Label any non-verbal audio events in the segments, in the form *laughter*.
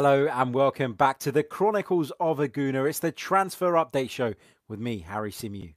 Hello and welcome back to the Chronicles of a Gooner. It's the transfer update show with me, Harry Symeou.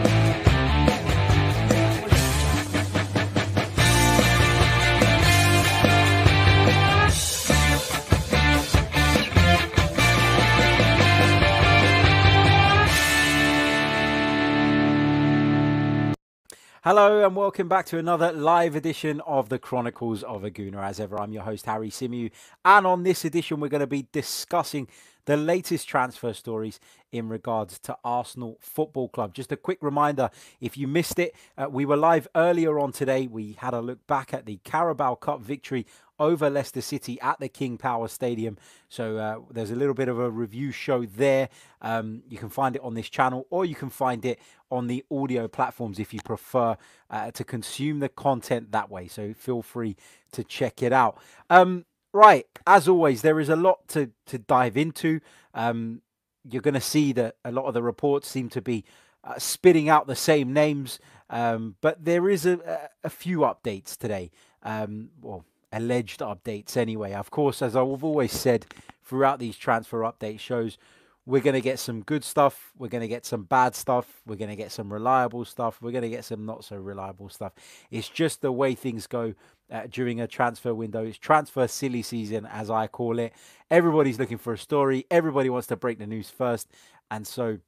Hello and welcome back to another live edition of the Chronicles of a Gooner. As ever, I'm your host Harry Symeou, and on this edition, we're going to be discussing the latest transfer stories in regards to Arsenal Football Club. Just a quick reminder if you missed it, uh, we were live earlier on today. We had a look back at the Carabao Cup victory over Leicester City at the King Power Stadium. So uh, there's a little bit of a review show there. Um, you can find it on this channel or you can find it on the audio platforms if you prefer uh, to consume the content that way. So feel free to check it out. Um, right, as always, there is a lot to, to dive into. Um, you're going to see that a lot of the reports seem to be uh, spitting out the same names, um, but there is a, a, few updates today. Um, well, alleged updates anyway. Of course, as I've always said throughout these transfer update shows, we're going to get some good stuff. We're going to get some bad stuff. We're going to get some reliable stuff. We're going to get some not so reliable stuff. It's just the way things go uh, during a transfer window. It's transfer silly season, as I call it. Everybody's looking for a story. Everybody wants to break the news first. And so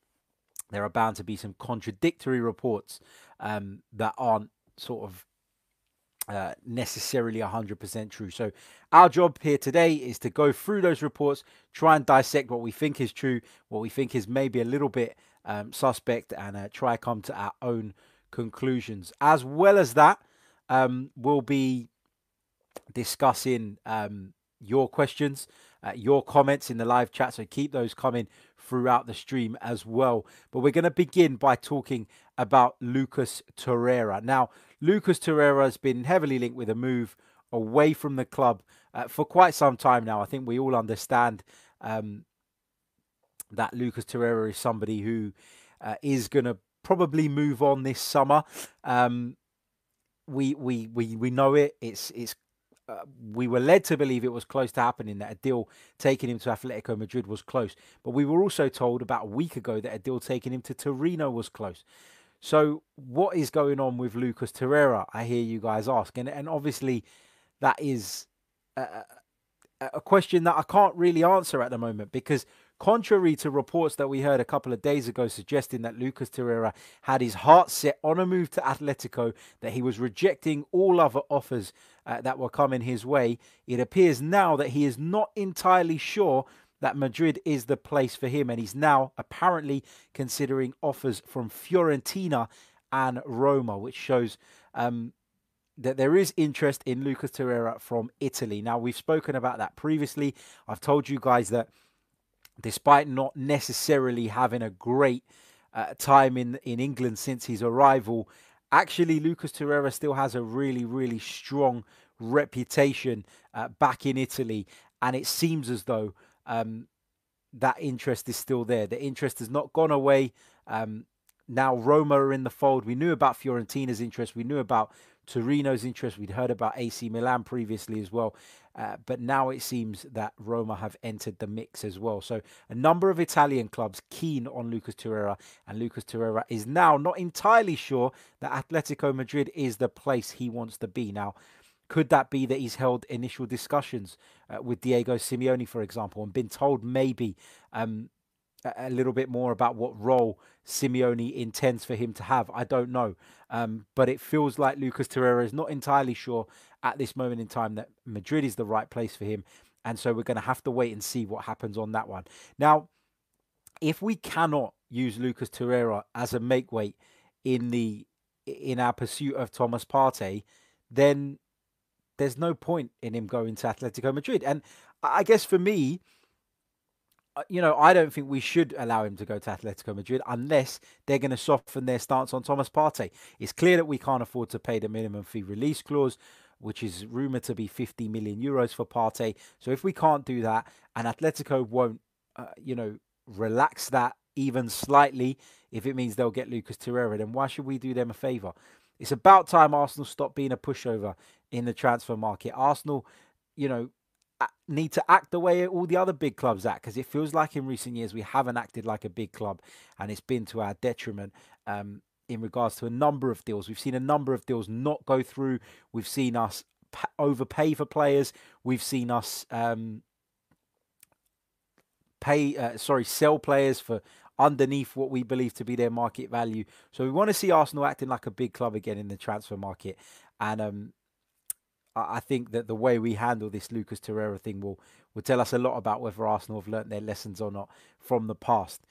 there are bound to be some contradictory reports um, that aren't sort of uh, necessarily 100% true. So, our job here today is to go through those reports, try and dissect what we think is true, what we think is maybe a little bit um, suspect, and uh, try come to our own conclusions. As well as that, um, we'll be discussing um, your questions, uh, your comments in the live chat. So, keep those coming throughout the stream as well. But we're going to begin by talking about Lucas Torreira. Now, Lucas Torreira has been heavily linked with a move away from the club uh, for quite some time now. I think we all understand um, that Lucas Torreira is somebody who uh, is going to probably move on this summer. Um, we we we we know it. It's it's uh, we were led to believe it was close to happening that a deal taking him to Atletico Madrid was close, but we were also told about a week ago that a deal taking him to Torino was close. So, what is going on with Lucas Torreira? I hear you guys ask, and and obviously, that is a, a question that I can't really answer at the moment because, contrary to reports that we heard a couple of days ago suggesting that Lucas Torreira had his heart set on a move to Atletico, that he was rejecting all other offers uh, that were coming his way, it appears now that he is not entirely sure that Madrid is the place for him. And he's now apparently considering offers from Fiorentina and Roma, which shows um, that there is interest in Lucas Torreira from Italy. Now, we've spoken about that previously. I've told you guys that despite not necessarily having a great uh, time in, in England since his arrival, actually, Lucas Torreira still has a really, really strong reputation uh, back in Italy. And it seems as though um, that interest is still there. The interest has not gone away. Um, now Roma are in the fold. We knew about Fiorentina's interest. We knew about Torino's interest. We'd heard about AC Milan previously as well. Uh, but now it seems that Roma have entered the mix as well. So a number of Italian clubs keen on Lucas Torreira, and Lucas Torreira is now not entirely sure that Atletico Madrid is the place he wants to be. Now, could that be that he's held initial discussions uh, with Diego Simeone, for example, and been told maybe um, a, little bit more about what role Simeone intends for him to have? I don't know. Um, but it feels like Lucas Torreira is not entirely sure at this moment in time that Madrid is the right place for him. And so we're going to have to wait and see what happens on that one. Now, if we cannot use Lucas Torreira as a make weight in the in our pursuit of Thomas Partey, then there's no point in him going to Atletico Madrid. And I guess for me, uh, you know, I don't think we should allow him to go to Atletico Madrid unless they're going to soften their stance on Thomas Partey. It's clear that we can't afford to pay the minimum fee release clause, which is rumored to be 50 million euros for Partey. So if we can't do that, and Atletico won't, uh, you know, relax that even slightly, if it means they'll get Lucas Torreira, then why should we do them a favour? It's about time Arsenal stop being a pushover in the transfer market. Arsenal, you know, need to act the way all the other big clubs act because it feels like in recent years we haven't acted like a big club and it's been to our detriment um, in regards to a number of deals. We've seen a number of deals not go through. We've seen us overpay for players. We've seen us um, pay, uh, sorry, sell players for underneath what we believe to be their market value. So we want to see Arsenal acting like a big club again in the transfer market. And um, I think that the way we handle this Lucas Torreira thing will will tell us a lot about whether Arsenal have learnt their lessons or not from the past.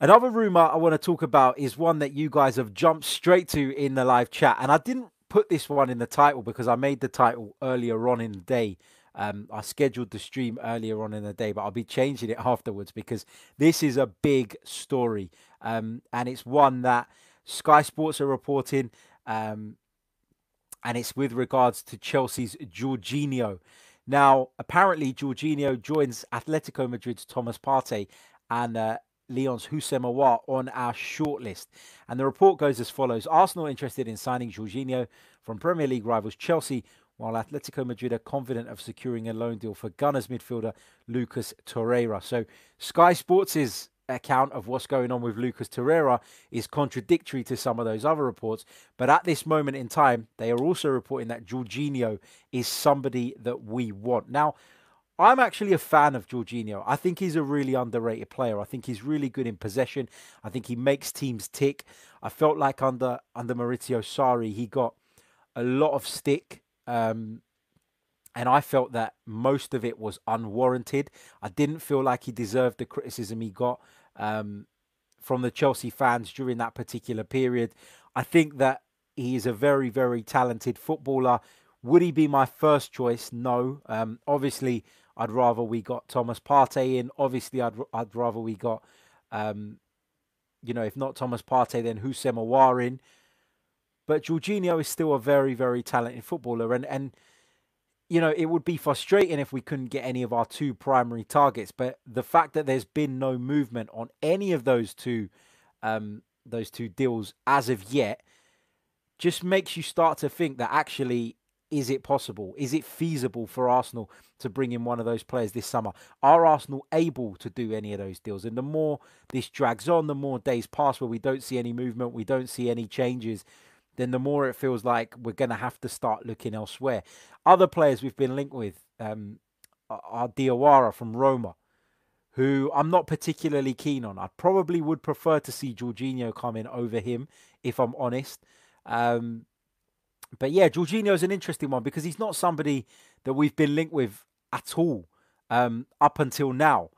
Another rumor I want to talk about is one that you guys have jumped straight to in the live chat, and I didn't put this one in the title because I made the title earlier on in the day. Um, I scheduled the stream earlier on in the day, but I'll be changing it afterwards because this is a big story, um, and it's one that Sky Sports are reporting. Um, and it's with regards to Chelsea's Jorginho. Now, apparently, Jorginho joins Atletico Madrid's Thomas Partey and uh, Lyon's Houssem Aouar on our shortlist. And the report goes as follows Arsenal interested in signing Jorginho from Premier League rivals Chelsea, while Atletico Madrid are confident of securing a loan deal for Gunners midfielder Lucas Torreira. So, Sky Sports account of what's going on with Lucas Torreira is contradictory to some of those other reports. But at this moment in time, they are also reporting that Jorginho is somebody that we want. Now, I'm actually a fan of Jorginho. I think he's a really underrated player. I think he's really good in possession. I think he makes teams tick. I felt like under under Maurizio Sarri, he got a lot of stick. Um, and I felt that most of it was unwarranted. I didn't feel like he deserved the criticism he got um, from the Chelsea fans during that particular period. I think that he is a very, very talented footballer. Would he be my first choice? No. Um, obviously, I'd rather we got Thomas Partey in. Obviously, I'd I'd rather we got, um, you know, if not Thomas Partey, then Houssem Aouar in. But Jorginho is still a very, very talented footballer, and and you know, it would be frustrating if we couldn't get any of our two primary targets. But the fact that there's been no movement on any of those two, um, those two deals as of yet, just makes you start to think that actually, is it possible? Is it feasible for Arsenal to bring in one of those players this summer? Are Arsenal able to do any of those deals? And the more this drags on, the more days pass where we don't see any movement, we don't see any changes then the more it feels like we're going to have to start looking elsewhere. Other players we've been linked with um, are Diawara from Roma, who I'm not particularly keen on. I probably would prefer to see Jorginho come in over him, if I'm honest. Um, but yeah, Jorginho is an interesting one because he's not somebody that we've been linked with at all um, up until now.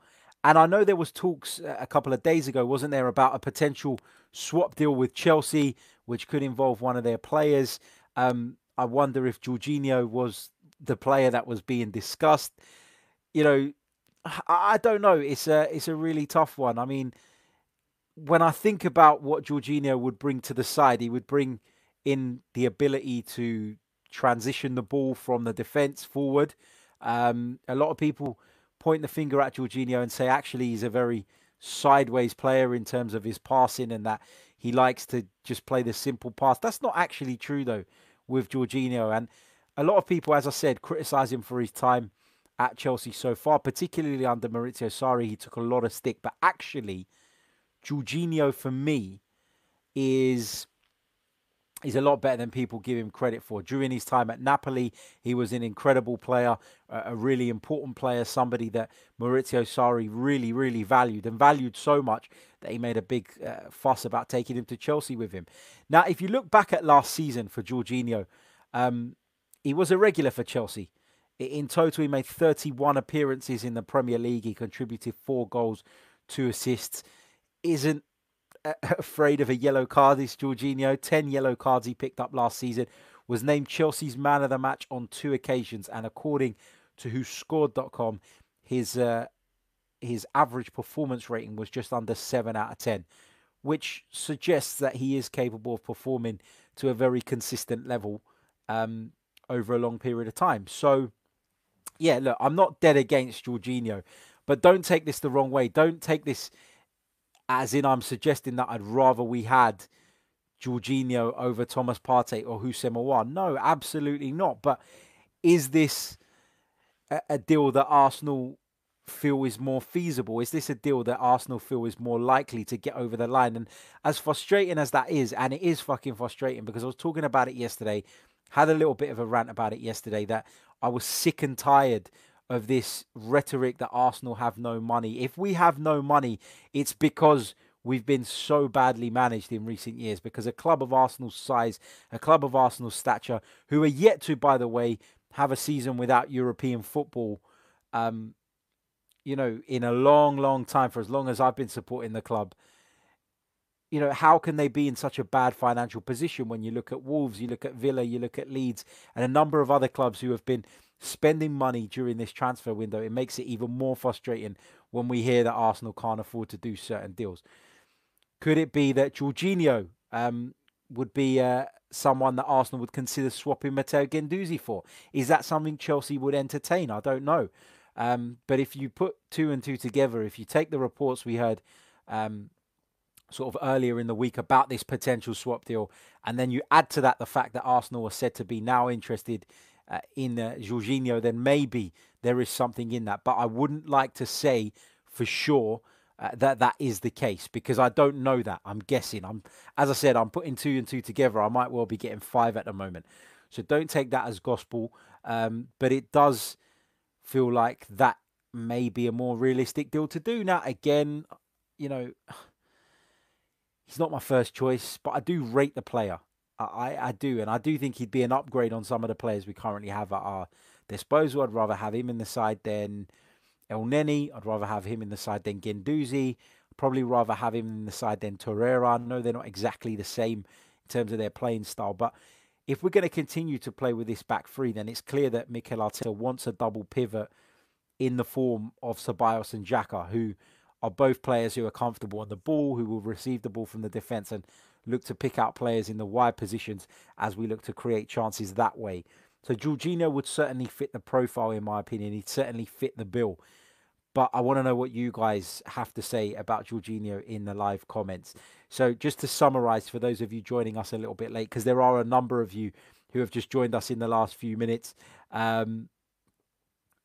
And I know there was talks a couple of days ago, wasn't there, about a potential swap deal with Chelsea, which could involve one of their players. Um, I wonder if Jorginho was the player that was being discussed. You know, I don't know. It's a it's a really tough one. I mean, when I think about what Jorginho would bring to the side, he would bring in the ability to transition the ball from the defence forward. Um, a lot of people point the finger at Jorginho and say actually he's a very sideways player in terms of his passing and that he likes to just play the simple pass. That's not actually true though with Jorginho and a lot of people, as I said, criticise him for his time at Chelsea so far, particularly under Maurizio Sarri. He took a lot of stick, but actually, Jorginho for me is he's a lot better than people give him credit for. During his time at Napoli, he was an incredible player, a really important player, somebody that Maurizio Sarri really, really valued and valued so much that he made a big uh, fuss about taking him to Chelsea with him. Now, if you look back at last season for Jorginho, um, he was a regular for Chelsea. In total, he made 31 appearances in the Premier League. He contributed four goals, two assists. Isn't *laughs* afraid of a yellow card, this Jorginho. 10 yellow cards he picked up last season. Was named Chelsea's man of the match on two occasions. And according to WhoScored.com, his, uh, his average performance rating was just under 7 out of 10, which suggests that he is capable of performing to a very consistent level um, over a long period of time. So, yeah, look, I'm not dead against Jorginho, but don't take this the wrong way. Don't take this as in I'm suggesting that I'd rather we had Jorginho over Thomas Partey or Houssem Aouar. No, absolutely not. But is this a, a deal that Arsenal feel is more feasible? Is this a deal that Arsenal feel is more likely to get over the line? And as frustrating as that is, and it is fucking frustrating because I was talking about it yesterday, had a little bit of a rant about it yesterday that I was sick and tired of this rhetoric that Arsenal have no money. If we have no money, it's because we've been so badly managed in recent years because a club of Arsenal's size, a club of Arsenal's stature, who are yet to, by the way, have a season without European football, um, you know, in a long, long time, for as long as I've been supporting the club, you know, how can they be in such a bad financial position when you look at Wolves, you look at Villa, you look at Leeds, and a number of other clubs who have been spending money during this transfer window? It makes it even more frustrating when we hear that Arsenal can't afford to do certain deals. Could it be that Jorginho um, would be uh, someone that Arsenal would consider swapping Matteo Guendouzi for? Is that something Chelsea would entertain? I don't know. Um, but if you put two and two together, if you take the reports we heard um, sort of earlier in the week about this potential swap deal, and then you add to that the fact that Arsenal are said to be now interested uh, in uh, Jorginho, then maybe there is something in that. But I wouldn't like to say for sure uh, that that is the case because I don't know that. I'm guessing. I'm, as I said, I'm putting two and two together. I might well be getting five at the moment. So don't take that as gospel. Um, but it does feel like that may be a more realistic deal to do. Now, again, you know *sighs* he's not my first choice, but I do rate the player. I, I do, and I do think he'd be an upgrade on some of the players we currently have at our disposal. I'd rather have him in the side than Elneny. I'd rather have him in the side than Guendouzi. Probably rather have him in the side than Torreira. I know they're not exactly the same in terms of their playing style, but if we're going to continue to play with this back three, then it's clear that Mikel Arteta wants a double pivot in the form of Ceballos and Xhaka, who are both players who are comfortable on the ball, who will receive the ball from the defence and look to pick out players in the wide positions as we look to create chances that way. So Jorginho would certainly fit the profile, in my opinion. He'd certainly fit the bill. But I want to know what you guys have to say about Jorginho in the live comments. So just to summarise for those of you joining us a little bit late, because there are a number of you who have just joined us in the last few minutes. Um,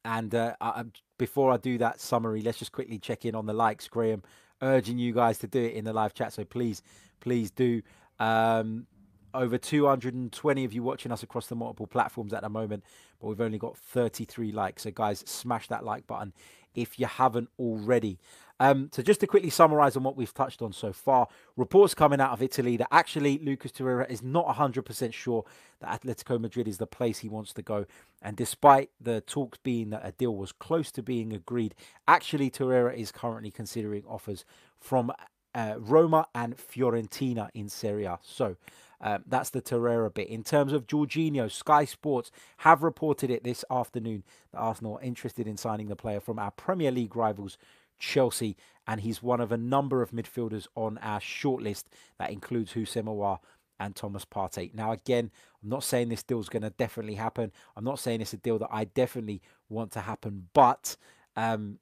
and uh, I, before I do that summary, let's just quickly check in on the likes, Graham. Urging you guys to do it in the live chat. So please, please do. Um, over 220 of you watching us across the multiple platforms at the moment, but we've only got 33 likes. So, guys, smash that like button if you haven't already. Um, so just to quickly summarise on what we've touched on so far, reports coming out of Italy that actually Lucas Torreira is not 100% sure that Atletico Madrid is the place he wants to go. And despite the talks being that a deal was close to being agreed, actually Torreira is currently considering offers from uh, Roma and Fiorentina in Serie A. So um, that's the Torreira bit. In terms of Jorginho, Sky Sports have reported it this afternoon that Arsenal are interested in signing the player from our Premier League rivals Chelsea, and he's one of a number of midfielders on our shortlist that includes Houssem Aouar and Thomas Partey. Now, again, I'm not saying this deal is going to definitely happen. I'm not saying it's a deal that I definitely want to happen, but um,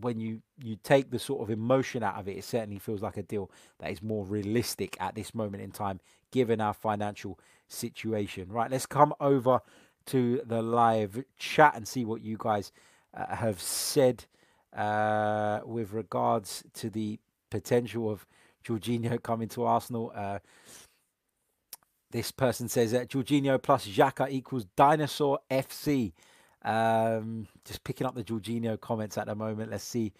when you you take the sort of emotion out of it, it certainly feels like a deal that is more realistic at this moment in time, given our financial situation. Right, let's come over to the live chat and see what you guys uh, have said uh, with regards to the potential of Jorginho coming to Arsenal. Uh, this person says that Jorginho plus Xhaka equals Dinosaur FC. Um, just picking up the Jorginho comments at the moment. Let's see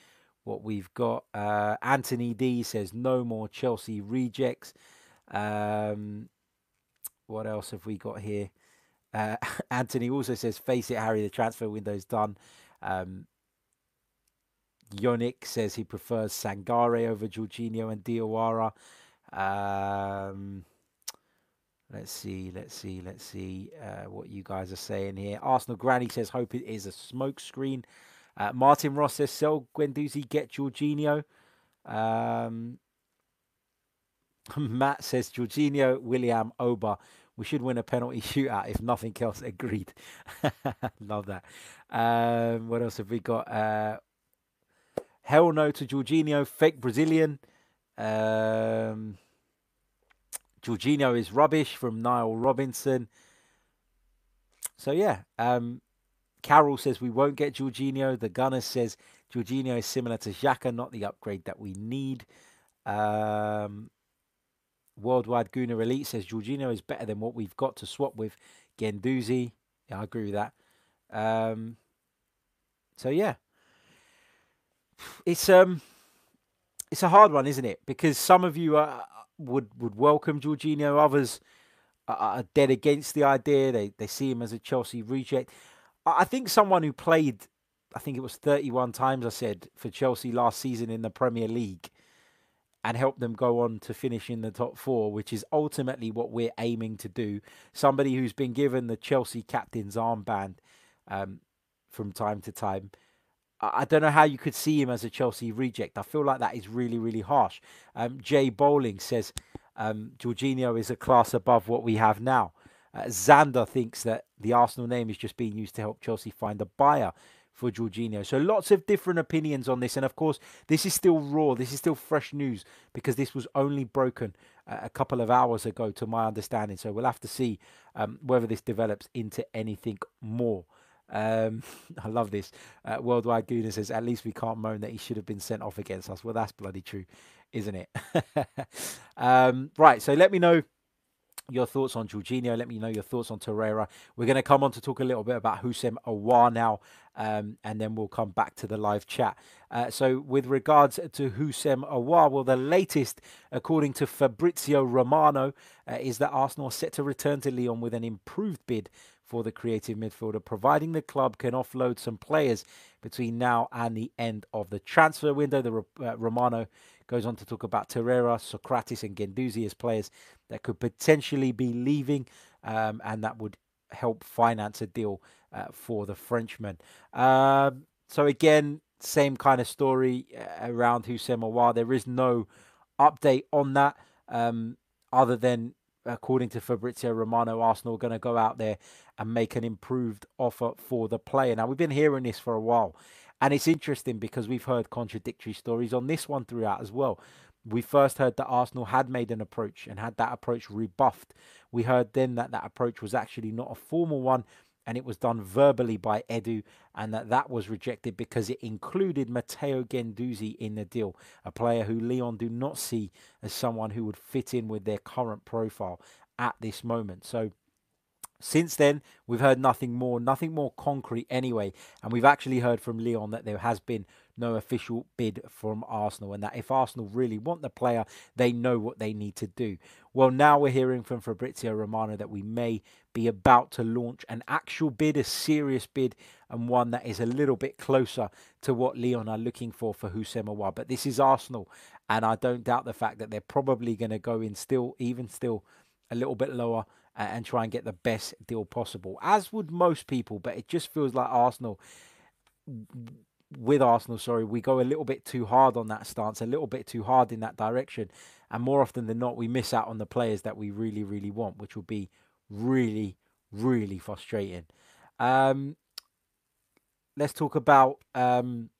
what we've got. Uh, Anthony D says no more Chelsea rejects. Um, what else have we got here? Uh, *laughs* Anthony also says, "Face it, Harry. The transfer window's done." Um, Yonik says he prefers Sangare over Jorginho and Diawara. Um, let's see, let's see, let's see uh, what you guys are saying here. Arsenal Granny says hope it is a smokescreen. Uh, Martin Ross says sell Guendouzi, get Jorginho. Um, *laughs* Matt says Jorginho, Willian, Oba. We should win a penalty *laughs* shootout if nothing else. Agreed. *laughs* Love that. Um, what else have we got? Uh, Hell no to Jorginho, fake Brazilian. Um, Jorginho is rubbish from Niall Robinson. So yeah, um, Carol says we won't get Jorginho. The Gunner says Jorginho is similar to Xhaka, not the upgrade that we need. Um, Worldwide Gooner Elite says Jorginho is better than what we've got to swap with. Guendouzi. Yeah, I agree with that. Um, so yeah, it's um, it's a hard one, isn't it? Because some of you are, would would welcome Jorginho, others are, dead against the idea. They they see him as a Chelsea reject. I think someone who played, I think it was 31 times, I said, for Chelsea last season in the Premier League and helped them go on to finish in the top four, which is ultimately what we're aiming to do. Somebody who's been given the Chelsea captain's armband um, from time to time. I don't know how you could see him as a Chelsea reject. I feel like that is really, really harsh. Um, Jay Bowling says um, Jorginho is a class above what we have now. Uh, Xander thinks that the Arsenal name is just being used to help Chelsea find a buyer for Jorginho. So lots of different opinions on this. And of course, this is still raw. This is still fresh news because this was only broken uh, a couple of hours ago, to my understanding. So we'll have to see um, whether this develops into anything more. Um, *laughs* I love this. Uh, Worldwide Gooner says, at least we can't moan that he should have been sent off against us. Well, that's bloody true, isn't it? *laughs* um, right, so let me know your thoughts on Jorginho. Let me know your thoughts on Torreira. We're going to come on to talk a little bit about Houssem Aouar now, um, and then we'll come back to the live chat. Uh, so, with regards to Houssem Aouar, well, the latest, according to Fabrizio Romano, uh, is that Arsenal are set to return to Lyon with an improved bid for the creative midfielder, providing the club can offload some players between now and the end of the transfer window. The uh, Romano goes on to talk about Torreira, Sokratis, and Guendouzi as players that could potentially be leaving, um, and that would help finance a deal uh, for the Frenchman. Um, so again, same kind of story uh, around Houssem Aouar. There is no update on that, um, other than according to Fabrizio Romano, Arsenal are going to go out there and make an improved offer for the player. Now, we've been hearing this for a while, and it's interesting because we've heard contradictory stories on this one throughout as well. We first heard that Arsenal had made an approach and had that approach rebuffed. We heard then that that approach was actually not a formal one and it was done verbally by Edu, and that that was rejected because it included Matteo Guendouzi in the deal, a player who Lyon do not see as someone who would fit in with their current profile at this moment. So since then, we've heard nothing more, nothing more concrete anyway. And we've actually heard from Lyon that there has been no official bid from Arsenal, and that if Arsenal really want the player, they know what they need to do. Well, now we're hearing from Fabrizio Romano that we may be about to launch an actual bid, a serious bid, and one that is a little bit closer to what Lyon are looking for for Houssem Aouar. But this is Arsenal, and I don't doubt the fact that they're probably going to go in still, even still, a little bit lower and try and get the best deal possible, as would most people. But it just feels like Arsenal, with Arsenal, sorry, we go a little bit too hard on that stance, a little bit too hard in that direction. And more often than not, we miss out on the players that we really, really want, which will be really, really frustrating. Um, let's talk about um,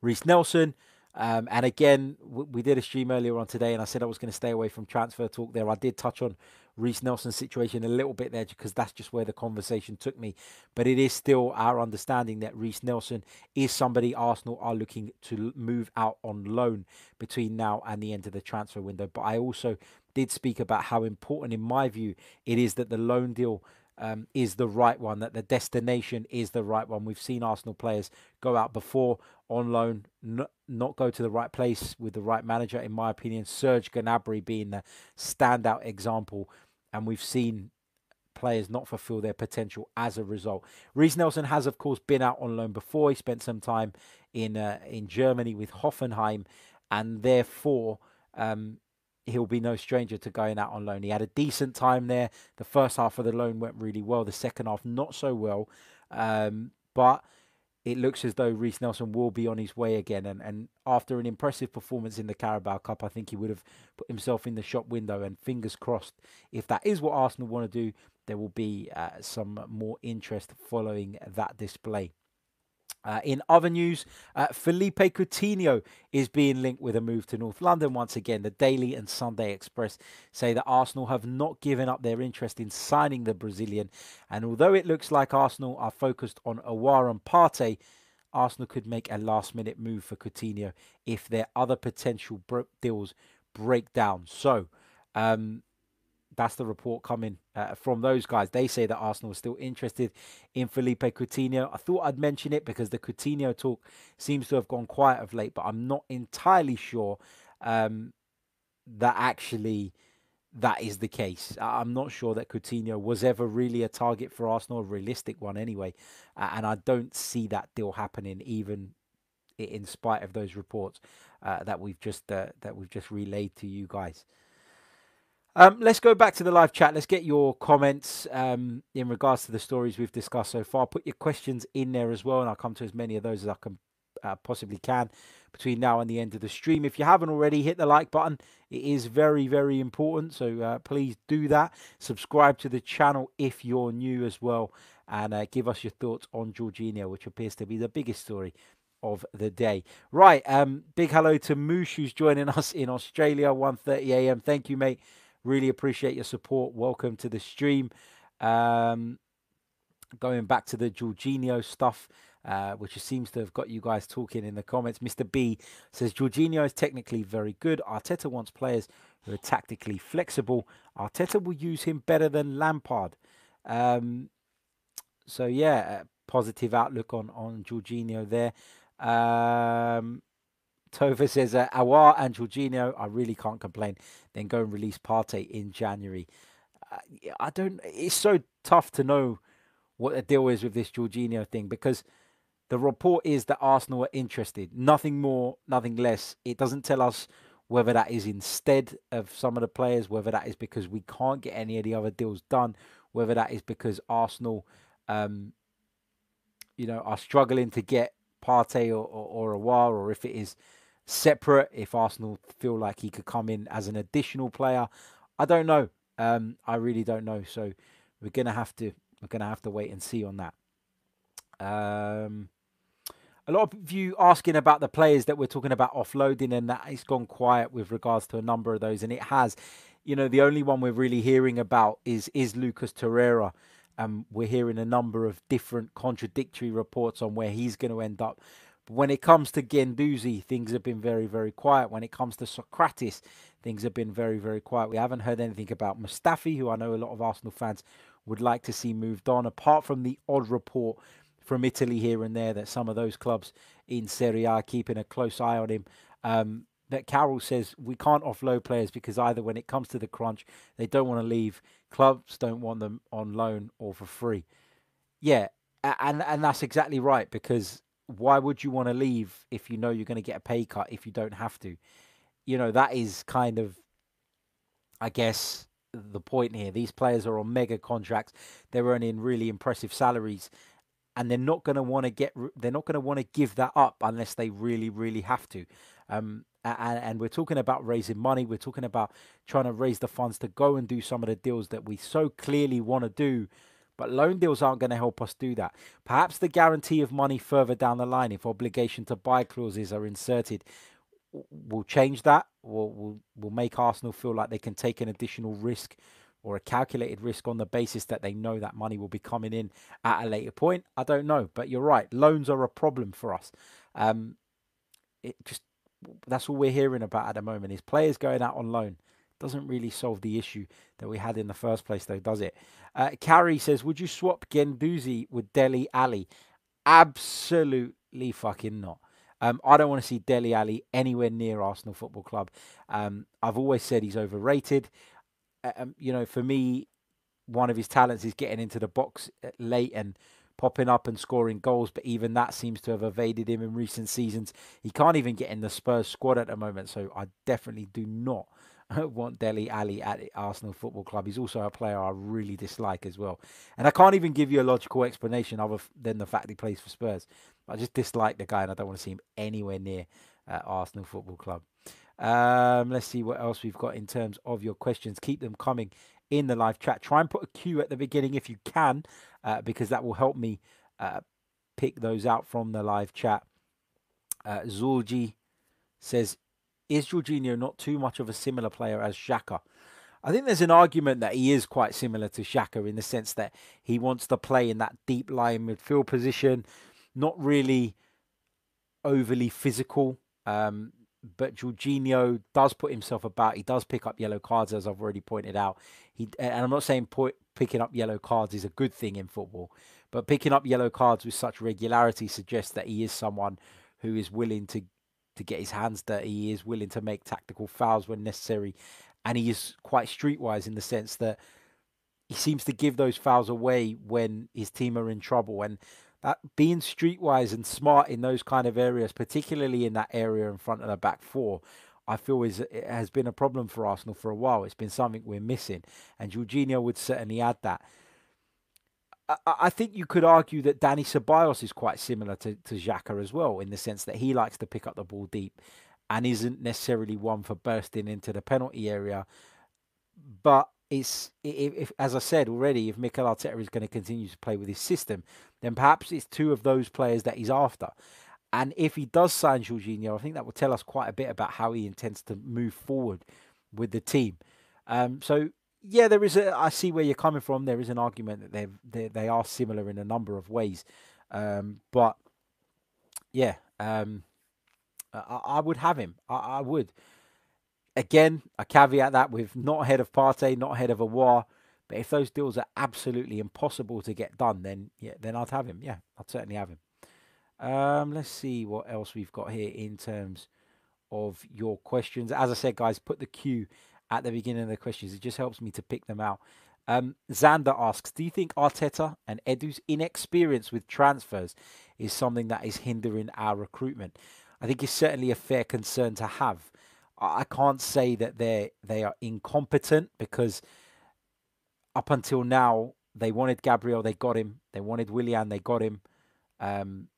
Reiss Nelson. Um, and again, we did a stream earlier on today, and I said I was going to stay away from transfer talk there. I did touch on Reiss Nelson's situation a little bit there because that's just where the conversation took me. But it is still our understanding that Reiss Nelson is somebody Arsenal are looking to move out on loan between now and the end of the transfer window. But I also did speak about how important, in my view, it is that the loan deal um, is the right one, that the destination is the right one. We've seen Arsenal players go out before on loan, n- not go to the right place with the right manager, in my opinion. Serge Gnabry being the standout example. And we've seen players not fulfill their potential as a result. Reiss Nelson has, of course, been out on loan before. He spent some time in uh, in Germany with Hoffenheim, and therefore um, he'll be no stranger to going out on loan. He had a decent time there. The first half of the loan went really well. The second half not so well. Um, but it looks as though Reiss Nelson will be on his way again. And, and after an impressive performance in the Carabao Cup, I think he would have put himself in the shop window. And fingers crossed, if that is what Arsenal want to do, there will be uh, some more interest following that display. Uh, in other news, uh, Philippe Coutinho is being linked with a move to North London. Once again, the Daily and Sunday Express say that Arsenal have not given up their interest in signing the Brazilian. And although it looks like Arsenal are focused on Aouar and Partey, Arsenal could make a last minute move for Coutinho if their other potential deals break down. So, um, that's the report coming uh, from those guys. They say that Arsenal is still interested in Philippe Coutinho. I thought I'd mention it because the Coutinho talk seems to have gone quiet of late, but I'm not entirely sure um, that actually that is the case. I'm not sure that Coutinho was ever really a target for Arsenal, a realistic one anyway, and I don't see that deal happening even in spite of those reports uh, that we've just uh, that we've just relayed to you guys. Um, let's go back to the live chat. Let's get your comments um, in regards to the stories we've discussed so far. Put your questions in there as well, and I'll come to as many of those as I can uh, possibly can between now and the end of the stream. If you haven't already, hit the like button. It is very, very important. So uh, please do that. Subscribe to the channel if you're new as well, and uh, give us your thoughts on Jorginho, which appears to be the biggest story of the day. Right, um, big hello to Moosh who's joining *laughs* us in Australia, 1:30 a.m. Thank you, mate. Really appreciate your support. Welcome to the stream. Um, going back to the Jorginho stuff, uh, which seems to have got you guys talking in the comments. Mr. B says Jorginho is technically very good. Arteta wants players who are tactically flexible. Arteta will use him better than Lampard. Um, so yeah, positive outlook on on Jorginho there. Um, Tova says, uh, Aouar and Jorginho, I really can't complain. Then go and release Partey in January. Uh, I don't, it's so tough to know what the deal is with this Jorginho thing because the report is that Arsenal are interested. Nothing more, nothing less. It doesn't tell us whether that is instead of some of the players, whether that is because we can't get any of the other deals done, whether that is because Arsenal, um, you know, are struggling to get Partey or, or, or Aouar, or if it is separate. If Arsenal feel like he could come in as an additional player, I don't know. Um, I really don't know. So we're gonna have to we're gonna have to wait and see on that. Um, a lot of you asking about the players that we're talking about offloading, and that it's gone quiet with regards to a number of those, and it has. You know, the only one we're really hearing about is is Lucas Torreira. Um, we're hearing a number of different contradictory reports on where he's going to end up. But when it comes to Guendouzi, things have been very, very quiet. When it comes to Sokratis, things have been very, very quiet. We haven't heard anything about Mustafi, who I know a lot of Arsenal fans would like to see moved on, apart from the odd report from Italy here and there that some of those clubs in Serie A are keeping a close eye on him. Um, that Carroll says we can't offload players because either when it comes to the crunch, they don't want to leave. Clubs don't want them on loan or for free. Yeah, and and that's exactly right because why would you want to leave if you know you're going to get a pay cut if you don't have to? You know, that is kind of, I guess, the point here. These players are on mega contracts. They're earning really impressive salaries. And they're not going to want to get, they're not going to want to give that up unless they really, really have to. Um, and, and, we're talking about raising money. We're talking about trying to raise the funds to go and do some of the deals that we so clearly want to do but loan deals aren't going to help us do that. Perhaps the guarantee of money further down the line, if obligation to buy clauses are inserted, will change that. Will will will make Arsenal feel like they can take an additional risk or a calculated risk on the basis that they know that money will be coming in at a later point. I don't know, but you're right. Loans are a problem for us. Um, it just that's all we're hearing about at the moment is players going out on loan. Doesn't really solve the issue that we had in the first place, though, does it? Uh, Carrie says, Would you swap Guendouzi with Dele Alli? Absolutely fucking not. Um, I don't want to see Dele Alli anywhere near Arsenal Football Club. Um, I've always said he's overrated. Uh, um, you know, for me, one of his talents is getting into the box uh, late and popping up and scoring goals, but even that seems to have evaded him in recent seasons. He can't even get in the Spurs squad at the moment, so I definitely do not *laughs* want Dele Alli at Arsenal Football Club. He's also a player I really dislike as well. And I can't even give you a logical explanation other than the fact he plays for Spurs. I just dislike the guy and I don't want to see him anywhere near uh, Arsenal Football Club. Um, let's see what else we've got in terms of your questions. Keep them coming in the live chat. Try and put a Q at the beginning if you can, uh, because that will help me uh, pick those out from the live chat. Uh, Zorgi says, "Is Jorginho not too much of a similar player as Xhaka?" I think there's an argument that he is quite similar to Xhaka in the sense that he wants to play in that deep lying midfield position, not really overly physical. Um, but Jorginho does put himself about. He does pick up yellow cards, as I've already pointed out. He and I'm not saying picking up yellow cards is a good thing in football, but picking up yellow cards with such regularity suggests that he is someone who is willing to to get his hands dirty. He is willing to make tactical fouls when necessary, and he is quite streetwise in the sense that he seems to give those fouls away when his team are in trouble. And that being streetwise and smart in those kind of areas, particularly in that area in front of the back four, I feel is has been a problem for Arsenal for a while. It's been something we're missing, and Jorginho would certainly add that. I, think you could argue that Danny Ceballos is quite similar to, to Xhaka as well, in the sense that he likes to pick up the ball deep and isn't necessarily one for bursting into the penalty area. But it's if, if, as I said already, if Mikel Arteta is going to continue to play with his system, then perhaps it's two of those players that he's after. And if he does sign Jorginho, I think that will tell us quite a bit about how he intends to move forward with the team. Um, so yeah, there is a. I see where you're coming from. There is an argument that they they they are similar in a number of ways, um, but yeah, um, I, I, would have him. I, I would. Again, I caveat that with not ahead of Partey, not ahead of Aouar. But if those deals are absolutely impossible to get done, then yeah, then I'd have him. Yeah, I'd certainly have him. Um, let's see what else we've got here in terms of your questions. As I said, guys, put the Q at the beginning of the questions. It just helps me to pick them out. Um, Xander asks, do you think Arteta and Edu's inexperience with transfers is something that is hindering our recruitment? I think it's certainly a fair concern to have. I can't say that they they are incompetent because up until now they wanted Gabriel, they got him. They wanted Willian, they got him. Um,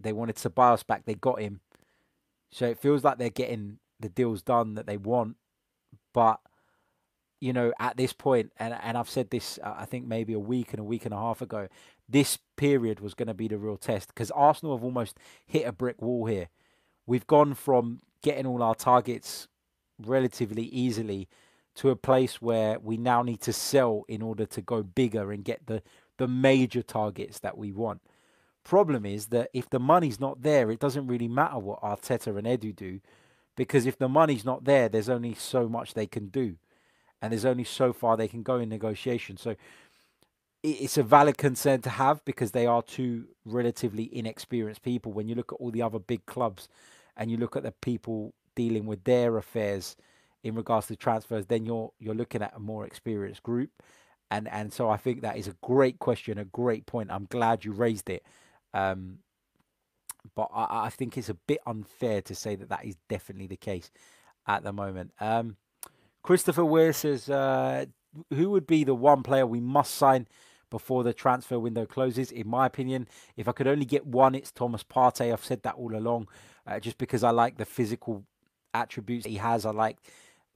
they wanted Ceballos back, they got him. So it feels like they're getting the deals done that they want, but you know, at this point, and and I've said this, uh, I think maybe a week and a week and a half ago, this period was going to be the real test because Arsenal have almost hit a brick wall here. We've gone from getting all our targets relatively easily to a place where we now need to sell in order to go bigger and get the the major targets that we want. Problem is that if the money's not there, it doesn't really matter what Arteta and Edu do, because if the money's not there, there's only so much they can do, and there's only so far they can go in negotiation. So it's a valid concern to have because they are two relatively inexperienced people. When you look at all the other big clubs, and you look at the people dealing with their affairs in regards to transfers, then you're you're looking at a more experienced group. And and so I think that is a great question, a great point. I'm glad you raised it. Um, but I, I, think it's a bit unfair to say that that is definitely the case at the moment. Um, Christopher Weir says, uh, who would be the one player we must sign before the transfer window closes? In my opinion, if I could only get one, it's Thomas Partey. I've said that all along, uh, just because I like the physical attributes he has. I like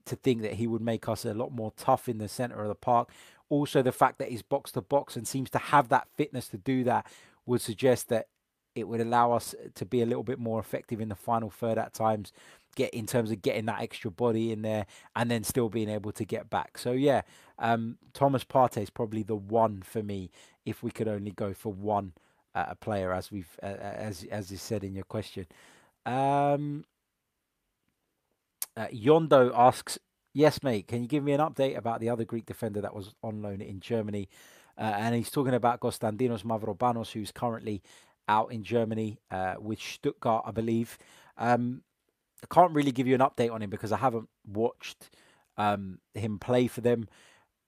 to think that he would make us a lot more tough in the centre of the park. Also, the fact that he's box to box and seems to have that fitness to do that would suggest that it would allow us to be a little bit more effective in the final third at times get in terms of getting that extra body in there and then still being able to get back so yeah um, thomas partey is probably the one for me if we could only go for one uh, player as we've uh, as as you said in your question um, uh, Yondo asks, Yes, mate, can you give me an update about the other Greek defender that was on loan in Germany? Uh, and he's talking about Konstantinos Mavropanos, who's currently out in Germany uh, with Stuttgart, I believe. Um, I can't really give you an update on him because I haven't watched um, him play for them.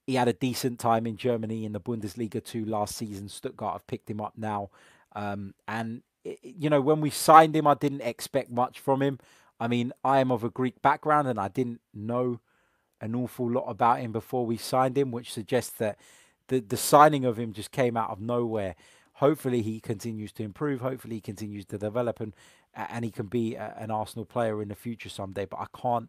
He had a decent time in Germany in the Bundesliga 2 last season. Stuttgart have picked him up now. Um, and, you know, when we signed him, I didn't expect much from him. I mean, I am of a Greek background and I didn't know an awful lot about him before we signed him, which suggests that the, the signing of him just came out of nowhere. Hopefully, he continues to improve. Hopefully, he continues to develop and and he can be a, an Arsenal player in the future someday. But I can't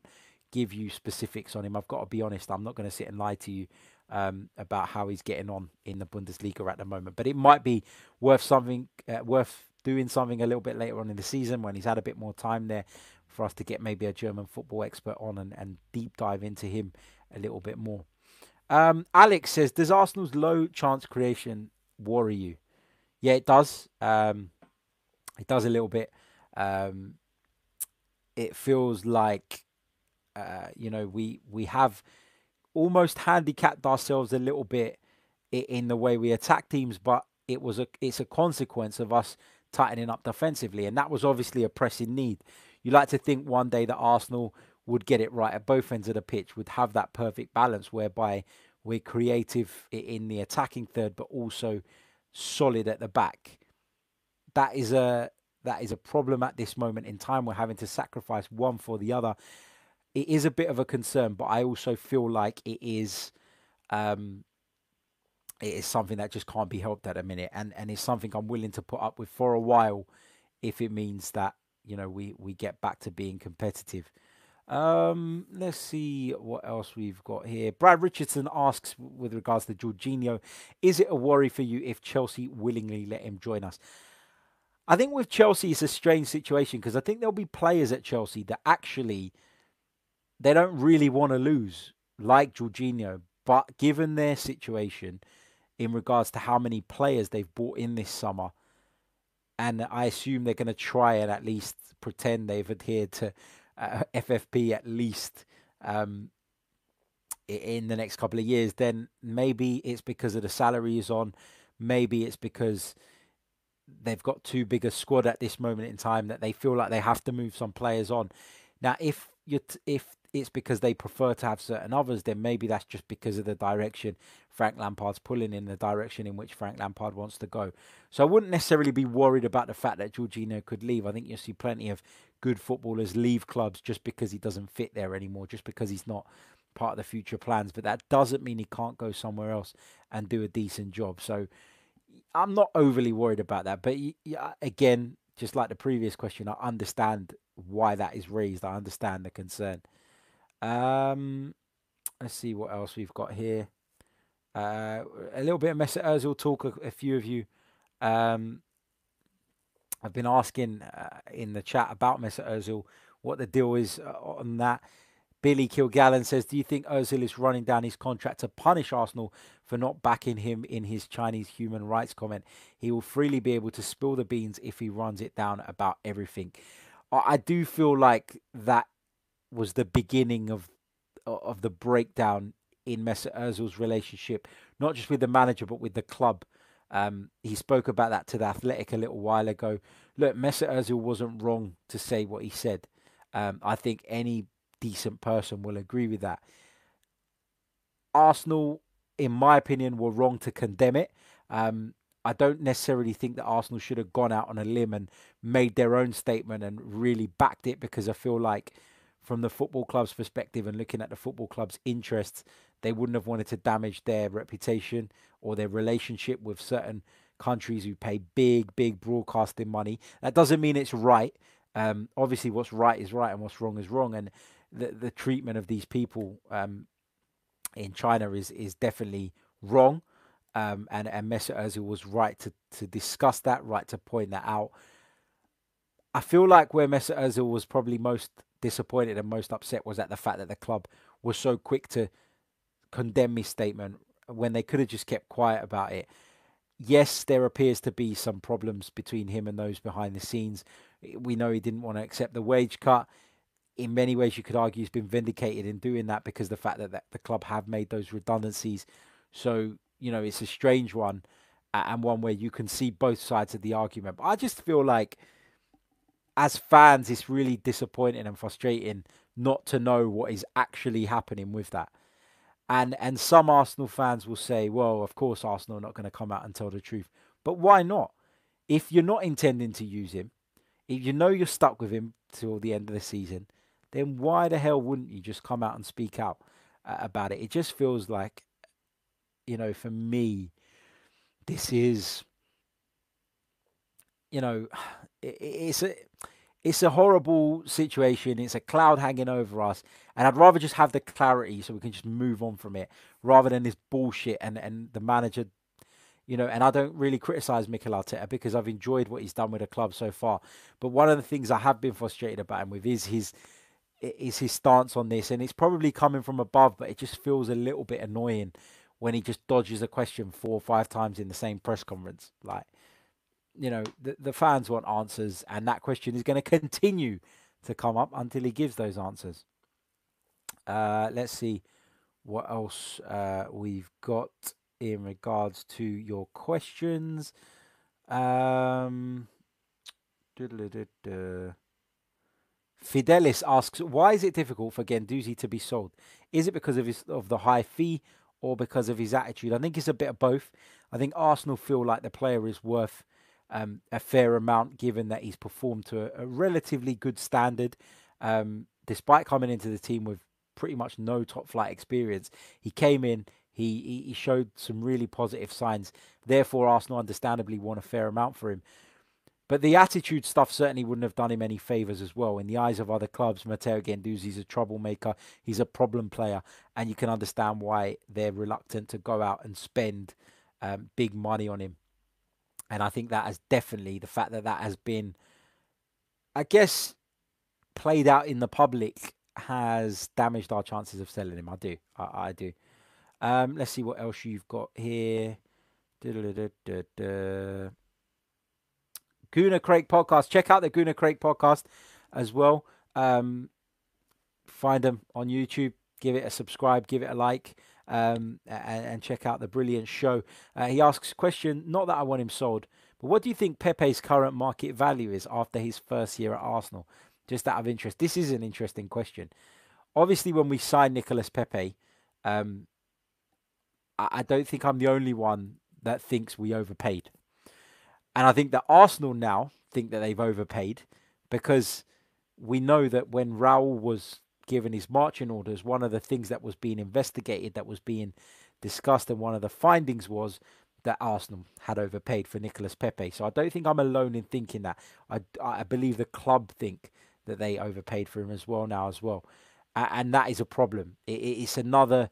give you specifics on him. I've got to be honest. I'm not going to sit and lie to you um, about how he's getting on in the Bundesliga at the moment. But it might be worth something, uh, worth doing something a little bit later on in the season when he's had a bit more time there for us to get maybe a German football expert on and, and deep dive into him a little bit more. Um, Alex says, Does Arsenal's low chance creation worry you? Yeah, it does. Um, it does a little bit. Um, it feels like, uh, you know, we we have almost handicapped ourselves a little bit in the way we attack teams, but it was a it's a consequence of us tightening up defensively, and that was obviously a pressing need. You like to think one day that Arsenal would get it right at both ends of the pitch, would have that perfect balance whereby we're creative in the attacking third, but also solid at the back. That is a that is a problem at this moment in time. We're having to sacrifice one for the other. It is a bit of a concern, but I also feel like it is um, it is something that just can't be helped at a minute, and and it's something I'm willing to put up with for a while, if it means that you know we we get back to being competitive. Um, let's see what else we've got here. Brad Richardson asks, with regards to Jorginho, is it a worry for you if Chelsea willingly let him join us? I think with Chelsea, it's a strange situation because I think there'll be players at Chelsea that actually they don't really want to lose, like Jorginho. But given their situation, in regards to how many players they've bought in this summer, and I assume they're going to try and at least pretend they've adhered to uh, *laughs* FFP at least um, in the next couple of years, then maybe it's because of the salary is on. Maybe it's because they've got too big a squad at this moment in time that they feel like they have to move some players on. Now, if you're if it's because they prefer to have certain others, then maybe that's just because of the direction Frank Lampard's pulling in the direction in which Frank Lampard wants to go. So I wouldn't necessarily be worried about the fact that Jorginho could leave. I think you'll see plenty of good footballers leave clubs just because he doesn't fit there anymore, just because he's not part of the future plans. But that doesn't mean he can't go somewhere else and do a decent job. So I'm not overly worried about that. But again, just like the previous question, I understand why that is raised. I understand the concern. Um, let's see what else we've got here. Uh, a little bit of Mesut Ozil talk. A, a few of you um, I've been asking uh, in the chat about Mesut Ozil what the deal is uh, on that. Billy Kilgallen says, "Do you think Ozil is running down his contract to punish Arsenal for not backing him in his Chinese human rights comment? He will freely be able to spill the beans if he runs it down about everything." I do feel like that was the beginning of of the breakdown in Mesut Ozil's relationship, not just with the manager but with the club. Um, he spoke about that to the Athletic a little while ago. Look, Mesut Ozil wasn't wrong to say what he said. Um, I think any decent person will agree with that. Arsenal, in my opinion, were wrong to condemn it. Um, I don't necessarily think that Arsenal should have gone out on a limb and made their own statement and really backed it because I feel like, from the football club's perspective and looking at the football club's interests, they wouldn't have wanted to damage their reputation or their relationship with certain countries who pay big, big broadcasting money. That doesn't mean it's right. Um, obviously, what's right is right and what's wrong is wrong. And the, the treatment of these people um, in China is, is definitely wrong. Um, and, and Mesut Ozil was right to, to discuss that, right to point that out. I feel like where Mesut Ozil was probably most disappointed and most upset was at the fact that the club was so quick to condemn his statement when they could have just kept quiet about it. Yes, there appears to be some problems between him and those behind the scenes. We know he didn't want to accept the wage cut. In many ways, you could argue he's been vindicated in doing that because the fact that the club have made those redundancies. So, you know, it's a strange one and one where you can see both sides of the argument. But I just feel like, as fans, it's really disappointing and frustrating not to know what is actually happening with that. And and some Arsenal fans will say, well, of course Arsenal are not going to come out and tell the truth. But why not? If you're not intending to use him, if you know you're stuck with him till the end of the season, then why the hell wouldn't you just come out and speak out uh, about it? It just feels like, you know, for me, this is, you know, *sighs* it, it's a it's a horrible situation. It's a cloud hanging over us. And I'd rather just have the clarity so we can just move on from it rather than this bullshit and, and the manager, you know, and I don't really criticize Mikel Arteta because I've enjoyed what he's done with the club so far. But one of the things I have been frustrated about him with is his is his stance on this, and it's probably coming from above, but it just feels a little bit annoying when he just dodges a question four or five times in the same press conference. Like, you know, the, the fans want answers, and that question is going *laughs* to continue to come up until he gives those answers. Uh, let's see what else uh, we've got in regards to your questions. Um, Fidelis asks, why is it difficult for Guendouzi to be sold? Is it because of his of the high fee or because of his attitude? I think it's a bit of both. I think Arsenal feel like the player is worth um, a fair amount, given that he's performed to a, a relatively good standard, um, despite coming into the team with pretty much no top flight experience. He came in, he, he showed some really positive signs. Therefore, Arsenal understandably want a fair amount for him. But the attitude stuff certainly wouldn't have done him any favours as well. In the eyes of other clubs, Matteo Guendouzi's a troublemaker. He's a problem player. And you can understand why they're reluctant to go out and spend um, big money on him. And I think that has definitely, the fact that that has been, I guess, played out in the public has damaged our chances of selling him. I do. I, I do. Um, let's see what else you've got here. Gooner Craig podcast. Check out the Gooner Craig podcast as well. Um, find them on YouTube. Give it a subscribe. Give it a like. Um, and, and, check out the brilliant show. Uh, he asks question. Not that I want him sold, but what do you think Pepe's current market value is after his first year at Arsenal? Just out of interest. This is an interesting question. Obviously, when we signed Nicolas Pepe, um, I don't think I'm the only one that thinks we overpaid. And I think that Arsenal now think that they've overpaid because we know that when Raul was given his marching orders, one of the things that was being investigated, that was being discussed, and one of the findings was that Arsenal had overpaid for Nicolas Pepe. So I don't think I'm alone in thinking that. I, I believe the club think that they overpaid for him as well now as well. And that is a problem. It's another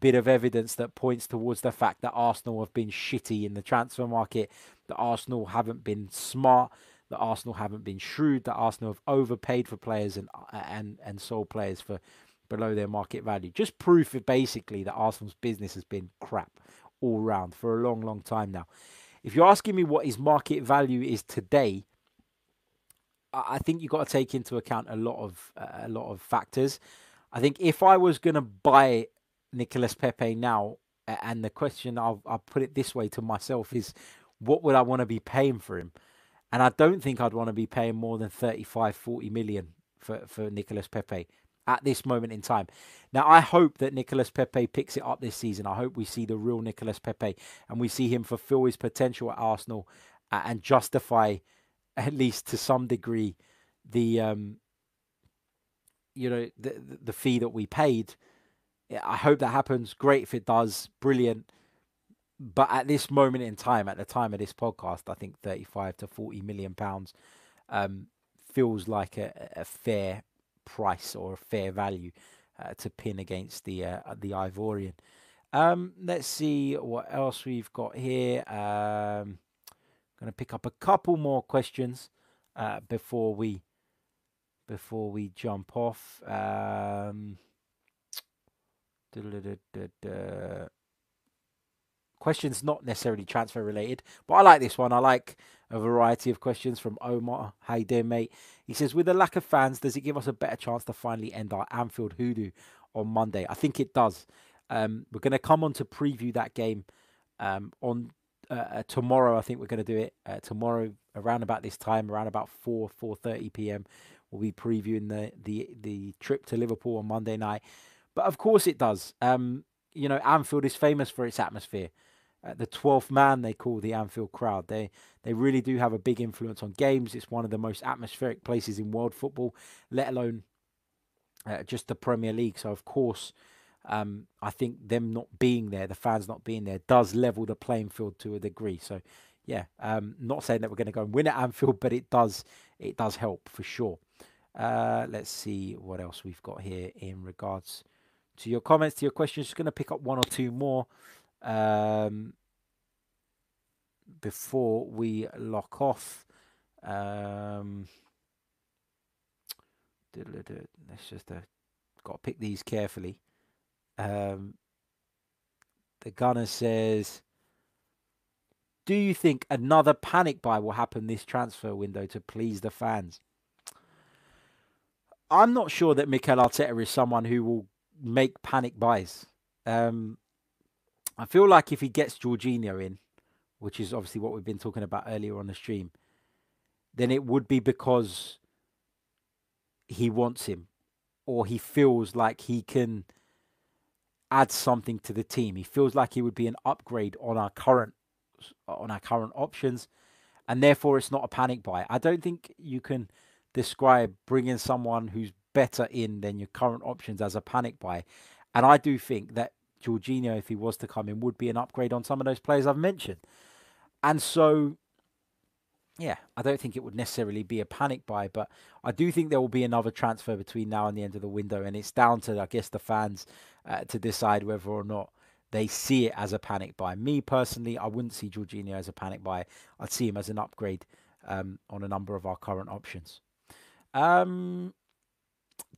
bit of evidence that points towards the fact that Arsenal have been shitty in the transfer market, that Arsenal haven't been smart, that Arsenal haven't been shrewd, that Arsenal have overpaid for players and and and sold players for below their market value. Just proof of basically that Arsenal's business has been crap all round for a long, long time now. If you're asking me what his market value is today, I think you've got to take into account a lot of uh, a lot of factors. I think if I was going to buy Nicolas Pepe now, and the question I'll, I'll put it this way to myself is, what would I want to be paying for him? And I don't think I'd want to be paying more than 35, 40 million for, for Nicolas Pepe at this moment in time. Now, I hope that Nicolas Pepe picks it up this season. I hope we see the real Nicolas Pepe and we see him fulfill his potential at Arsenal and justify, at least to some degree, the um, you know the the fee that we paid I hope that happens. Great if it does. Brilliant. But at this moment in time, at the time of this podcast, I think 35 to 40 million pounds um, feels like a, a, fair price or a fair value uh, to pin against the uh, the Ivorian. Um, let's see what else we've got here. Um, going to pick up a couple more questions uh, before we before we jump off. Um, *tsk* Questions not necessarily transfer related, but I like this one. I like a variety of questions from Omar. You doing, mate? He says, with the lack of fans, does it give us a better chance to finally end our Anfield hoodoo on Monday? I think it does. Um, we're going to come on to preview that game um, on uh, uh tomorrow. I think we're going to do it uh, tomorrow around about this time, around about four four thirty p.m. We'll be previewing the the the trip to Liverpool on Monday night. But of course it does. Um, you know, Anfield is famous for its atmosphere. Uh, the 12th man they call the Anfield crowd. They they really do have a big influence on games. It's one of the most atmospheric places in world football, let alone uh, just the Premier League. So of course, um, I think them not being there, the fans not being there, does level the playing field to a degree. So yeah, um, not saying that we're going to go and win at Anfield, but it does it does help for sure. Uh, let's see what else we've got here in regards to your comments, to your questions. Just going to pick up one or two more. Um, before we lock off, um, let's just uh, got to pick these carefully. Um, the gunner says, "Do you think another panic buy will happen this transfer window to please the fans?" I'm not sure that Mikel Arteta is someone who will make panic buys. Um, I feel like if he gets Jorginho in, which is obviously what we've been talking about earlier on the stream, then it would be because he wants him or he feels like he can add something to the team. He feels like he would be an upgrade on our current on our current options and therefore it's not a panic buy. I don't think you can describe bringing someone who's better in than your current options as a panic buy. And I do think that Jorginho, if he was to come in, would be an upgrade on some of those players I've mentioned. And so, yeah, I don't think it would necessarily be a panic buy, but I do think there will be another transfer between now and the end of the window. And it's down to, I guess, the fans uh, to decide whether or not they see it as a panic buy. Me personally, I wouldn't see Jorginho as a panic buy. I'd see him as an upgrade um, on a number of our current options. Um,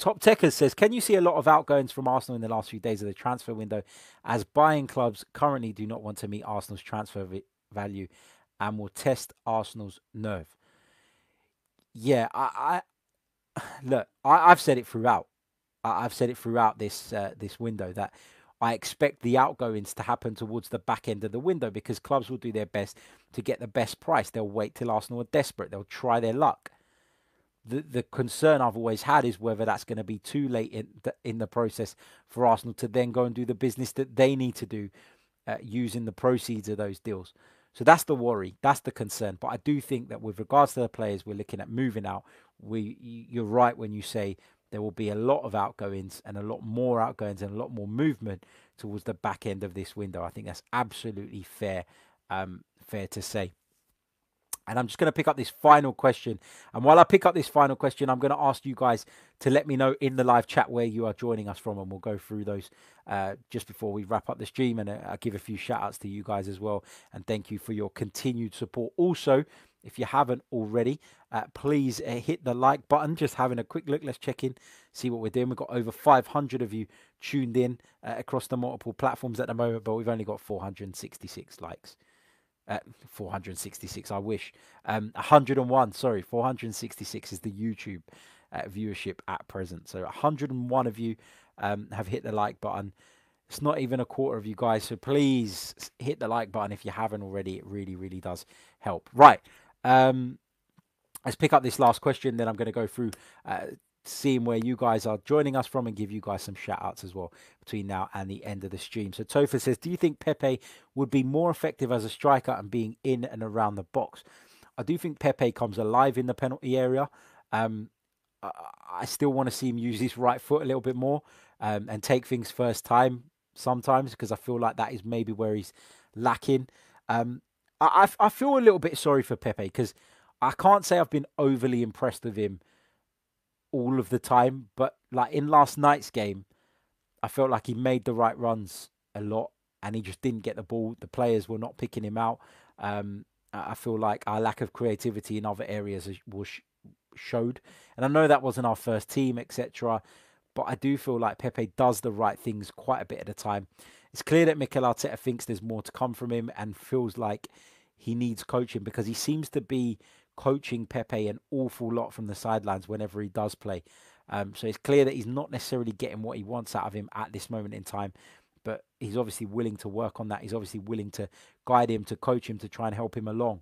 Top Techers says, can you see a lot of outgoings from Arsenal in the last few days of the transfer window, as buying clubs currently do not want to meet Arsenal's transfer value and will test Arsenal's nerve? Yeah, I, I *sighs* look, I, have said it throughout. I, have said it throughout this uh, this window that I expect the outgoings to happen towards the back end of the window because clubs will do their best to get the best price. They'll wait till Arsenal are desperate. They'll try their luck the the concern I've always had is whether that's going to be too late in the, in the process for Arsenal to then go and do the business that they need to do uh, using the proceeds of those deals. So that's the worry, that's the concern. But I do think that with regards to the players we're looking at moving out, we you're right when you say there will be a lot of outgoings and a lot more outgoings and a lot more movement towards the back end of this window. I think that's absolutely fair, um, fair to say. And I'm just going to pick up this final question. And while I pick up this final question, I'm going to ask you guys to let me know in the live chat where you are joining us from. And we'll go through those uh, just before we wrap up the stream. And uh, I'll give a few shout outs to you guys as well. And thank you for your continued support. Also, if you haven't already, uh, please uh, hit the like button. Just having a quick look. Let's check in, see what we're doing. We've got over 500 of you tuned in uh, across the multiple platforms at the moment, but we've only got 466 likes. 466, I wish. Um, 101, sorry, 466 is the YouTube uh, viewership at present. So 101 of you um, have hit the like button. It's not even a quarter of you guys, so please hit the like button if you haven't already. It really, really does help. Right. Um, let's pick up this last question, then I'm going to go through uh, seeing where you guys are joining us from and give you guys some shout outs as well between now and the end of the stream. So Tofa says, Do you think Pepe would be more effective as a striker and being in and around the box? I do think Pepe comes alive in the penalty area. Um, I still want to see him use his right foot a little bit more um, and take things first time sometimes because I feel like that is maybe where he's lacking. Um, I, I feel a little bit sorry for Pepe because I can't say I've been overly impressed with him all of the time. But like in last night's game, I felt like he made the right runs a lot and he just didn't get the ball. The players were not picking him out. Um, I feel like our lack of creativity in other areas was showed. And I know that wasn't our first team, etc. But I do feel like Pepe does the right things quite a bit at a time. It's clear that Mikel Arteta thinks there's more to come from him and feels like he needs coaching because he seems to be coaching Pepe an awful lot from the sidelines whenever he does play. Um, so it's clear that he's not necessarily getting what he wants out of him at this moment in time. But he's obviously willing to work on that. He's obviously willing to guide him, to coach him, to try and help him along.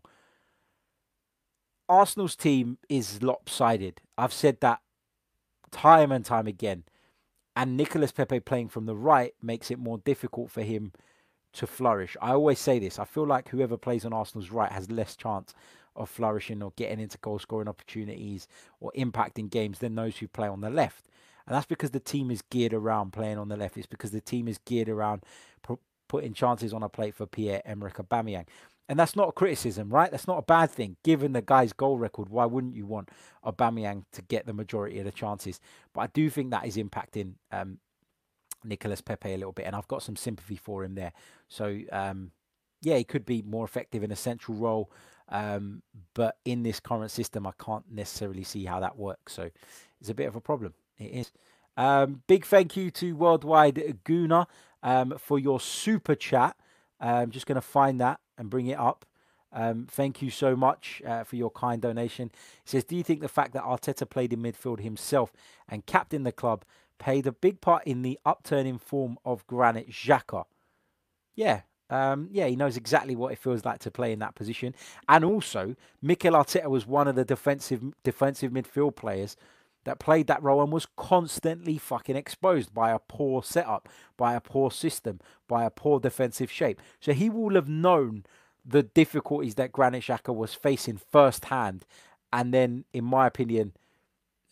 Arsenal's team is lopsided. I've said that time and time again. And Nicolas Pepe playing from the right makes it more difficult for him to flourish. I always say this. I feel like whoever plays on Arsenal's right has less chance of flourishing or getting into goal scoring opportunities or impacting games than those who play on the left. And that's because the team is geared around playing on the left. It's because the team is geared around putting chances on a plate for Pierre Emerick Aubameyang. And that's not a criticism, right? That's not a bad thing. Given the guy's goal record, why wouldn't you want Aubameyang to get the majority of the chances? But I do think that is impacting um, Nicolas Pepe a little bit, and I've got some sympathy for him there. So um, yeah, he could be more effective in a central role. Um, but in this current system, I can't necessarily see how that works. So it's a bit of a problem. It is. Um, big thank you to Worldwide Gooner um, for your super chat. I'm um, just going to find that and bring it up. Um, thank you so much uh, for your kind donation. He says, Do you think the fact that Arteta played in midfield himself and captained the club played a big part in the upturning form of Granit Xhaka? Yeah, um, yeah, he knows exactly what it feels like to play in that position. And also, Mikel Arteta was one of the defensive defensive midfield players that played that role and was constantly fucking exposed by a poor setup, by a poor system, by a poor defensive shape. So he will have known the difficulties that Granit Xhaka was facing firsthand. And then, in my opinion,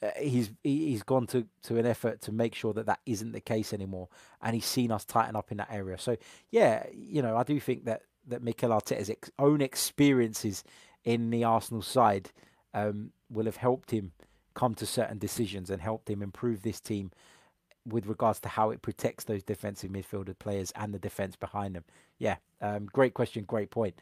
uh, he's he's gone to, to an effort to make sure that that isn't the case anymore, and he's seen us tighten up in that area. So yeah, you know, I do think that that Mikel Arteta's ex- own experiences in the Arsenal side um, will have helped him come to certain decisions and helped him improve this team with regards to how it protects those defensive midfielder players and the defense behind them. Yeah, um, great question, great point.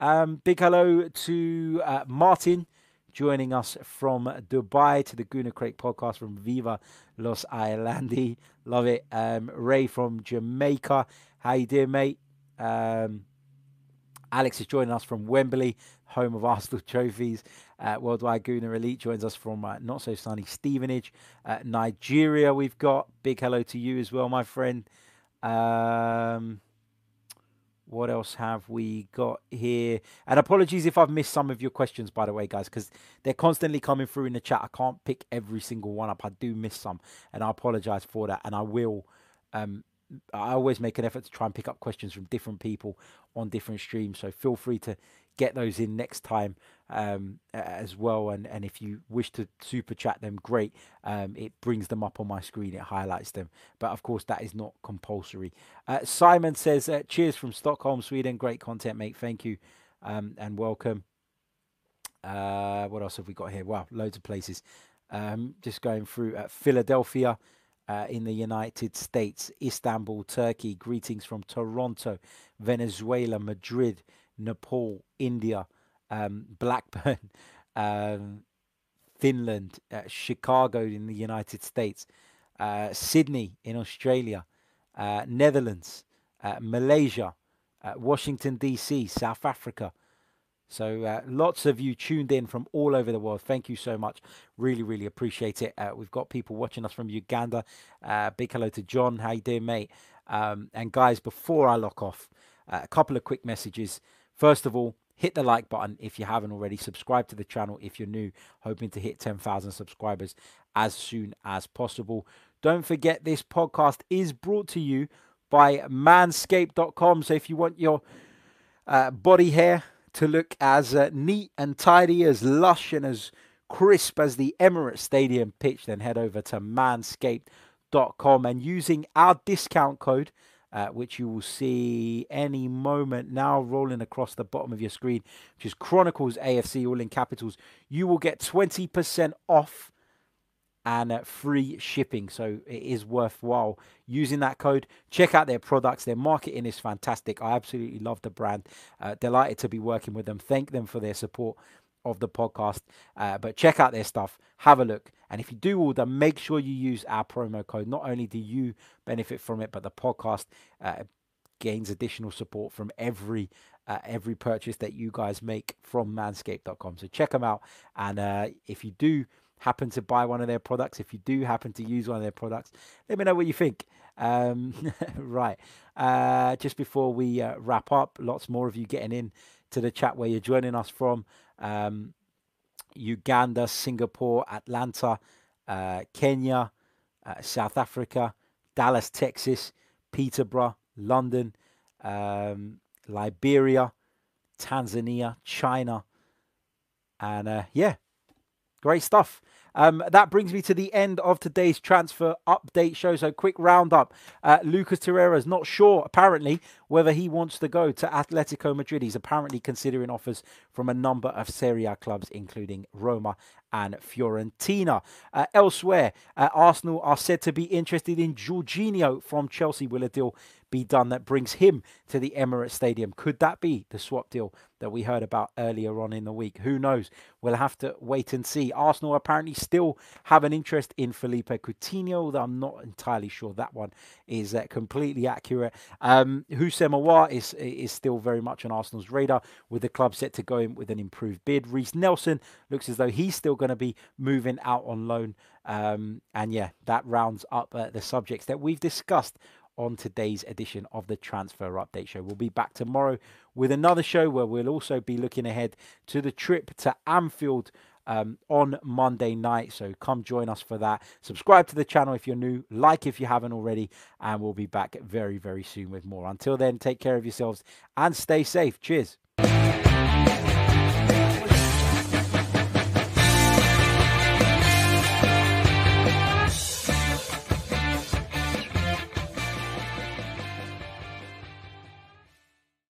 Um, big hello to uh, Martin joining us from Dubai to the Gooner Crate podcast from Viva Los Islandi. Love it. Um, Ray from Jamaica. How you doing, mate? Um, Alex is joining us from Wembley, home of Arsenal *laughs* trophies. Uh, Worldwide Gooner Elite joins us from uh, not so sunny Stevenage, uh, Nigeria. We've got big hello to you as well, my friend. Um, what else have we got here? And apologies if I've missed some of your questions, by the way, guys, because they're constantly coming through in the chat. I can't pick every single one up. I do miss some, and I apologize for that. And I will. Um, I always make an effort to try and pick up questions from different people on different streams. So feel free to get those in next time um, as well. And, and if you wish to super chat them, great. Um, it brings them up on my screen, it highlights them. But of course, that is not compulsory. Uh, Simon says, uh, Cheers from Stockholm, Sweden. Great content, mate. Thank you um, and welcome. Uh, what else have we got here? Wow, loads of places. Um, just going through uh, Philadelphia. Uh, in the United States, Istanbul, Turkey, greetings from Toronto, Venezuela, Madrid, Nepal, India, um, Blackburn, *laughs* um, Finland, uh, Chicago in the United States, uh, Sydney in Australia, uh, Netherlands, uh, Malaysia, uh, Washington, D.C., South Africa. So uh, lots of you tuned in from all over the world. Thank you so much. Really, really appreciate it. we've got people watching us from Uganda. big hello to John. How you doing, mate? Um, and guys, before I lock off, a couple of quick messages. First of all, hit the like button if you haven't already. Subscribe to the channel if you're new, hoping to hit 10,000 subscribers as soon as possible. Don't forget, this podcast is brought to you by manscaped.com. So if you want your uh, body hair to look as uh, neat and tidy, as lush and as crisp as the Emirates Stadium pitch, then head over to manscaped.com and using our discount code uh, which you will see any moment now rolling across the bottom of your screen, which is Chronicles AFC, all in capitals. You will get 20% off and uh, free shipping. So it is worthwhile using that code. Check out their products. Their marketing is fantastic. I absolutely love the brand. Uh, delighted to be working with them. Thank them for their support of the podcast. Uh, but check out their stuff, have a look. And if you do order, make sure you use our promo code. Not only do you benefit from it, but the podcast uh, gains additional support from every uh, every purchase that you guys make from manscaped.com. So check them out. And uh, if you do happen to buy one of their products, if you do happen to use one of their products, let me know what you think. Um, *laughs* right. Uh, just before we uh, wrap up, lots more of you getting in to the chat where you're joining us from um, Uganda, Singapore, Atlanta, uh, Kenya, uh, South Africa, Dallas, Texas, Peterborough, London, um, Liberia, Tanzania, China, and uh, yeah, great stuff. Um, that brings me to the end of today's transfer update show. So, quick roundup. Uh, Lucas Torreira is not sure, apparently, whether he wants to go to Atletico Madrid. He's apparently considering offers from a number of Serie A clubs, including Roma and Fiorentina. Uh, elsewhere, uh, Arsenal are said to be interested in Jorginho from Chelsea. Will a deal be done that brings him to the Emirates Stadium? Could that be the swap deal that we heard about earlier on in the week? Who knows? We'll have to wait and see. Arsenal apparently still have an interest in Philippe Coutinho, although I'm not entirely sure that one is uh, completely accurate. Um, Houssem Aouar is, is still very much on Arsenal's radar, with the club set to go in with an improved bid. Reiss Nelson looks as though he's still going to be moving out on loan. Um, and yeah, that rounds up uh, the subjects that we've discussed on today's edition of the Transfer Update Show. We'll be back tomorrow with another show where we'll also be looking ahead to the trip to Anfield. Um, on Monday night. So come join us for that. Subscribe to the channel if you're new, like if you haven't already, and we'll be back very, very soon with more. Until then, take care of yourselves and stay safe. Cheers.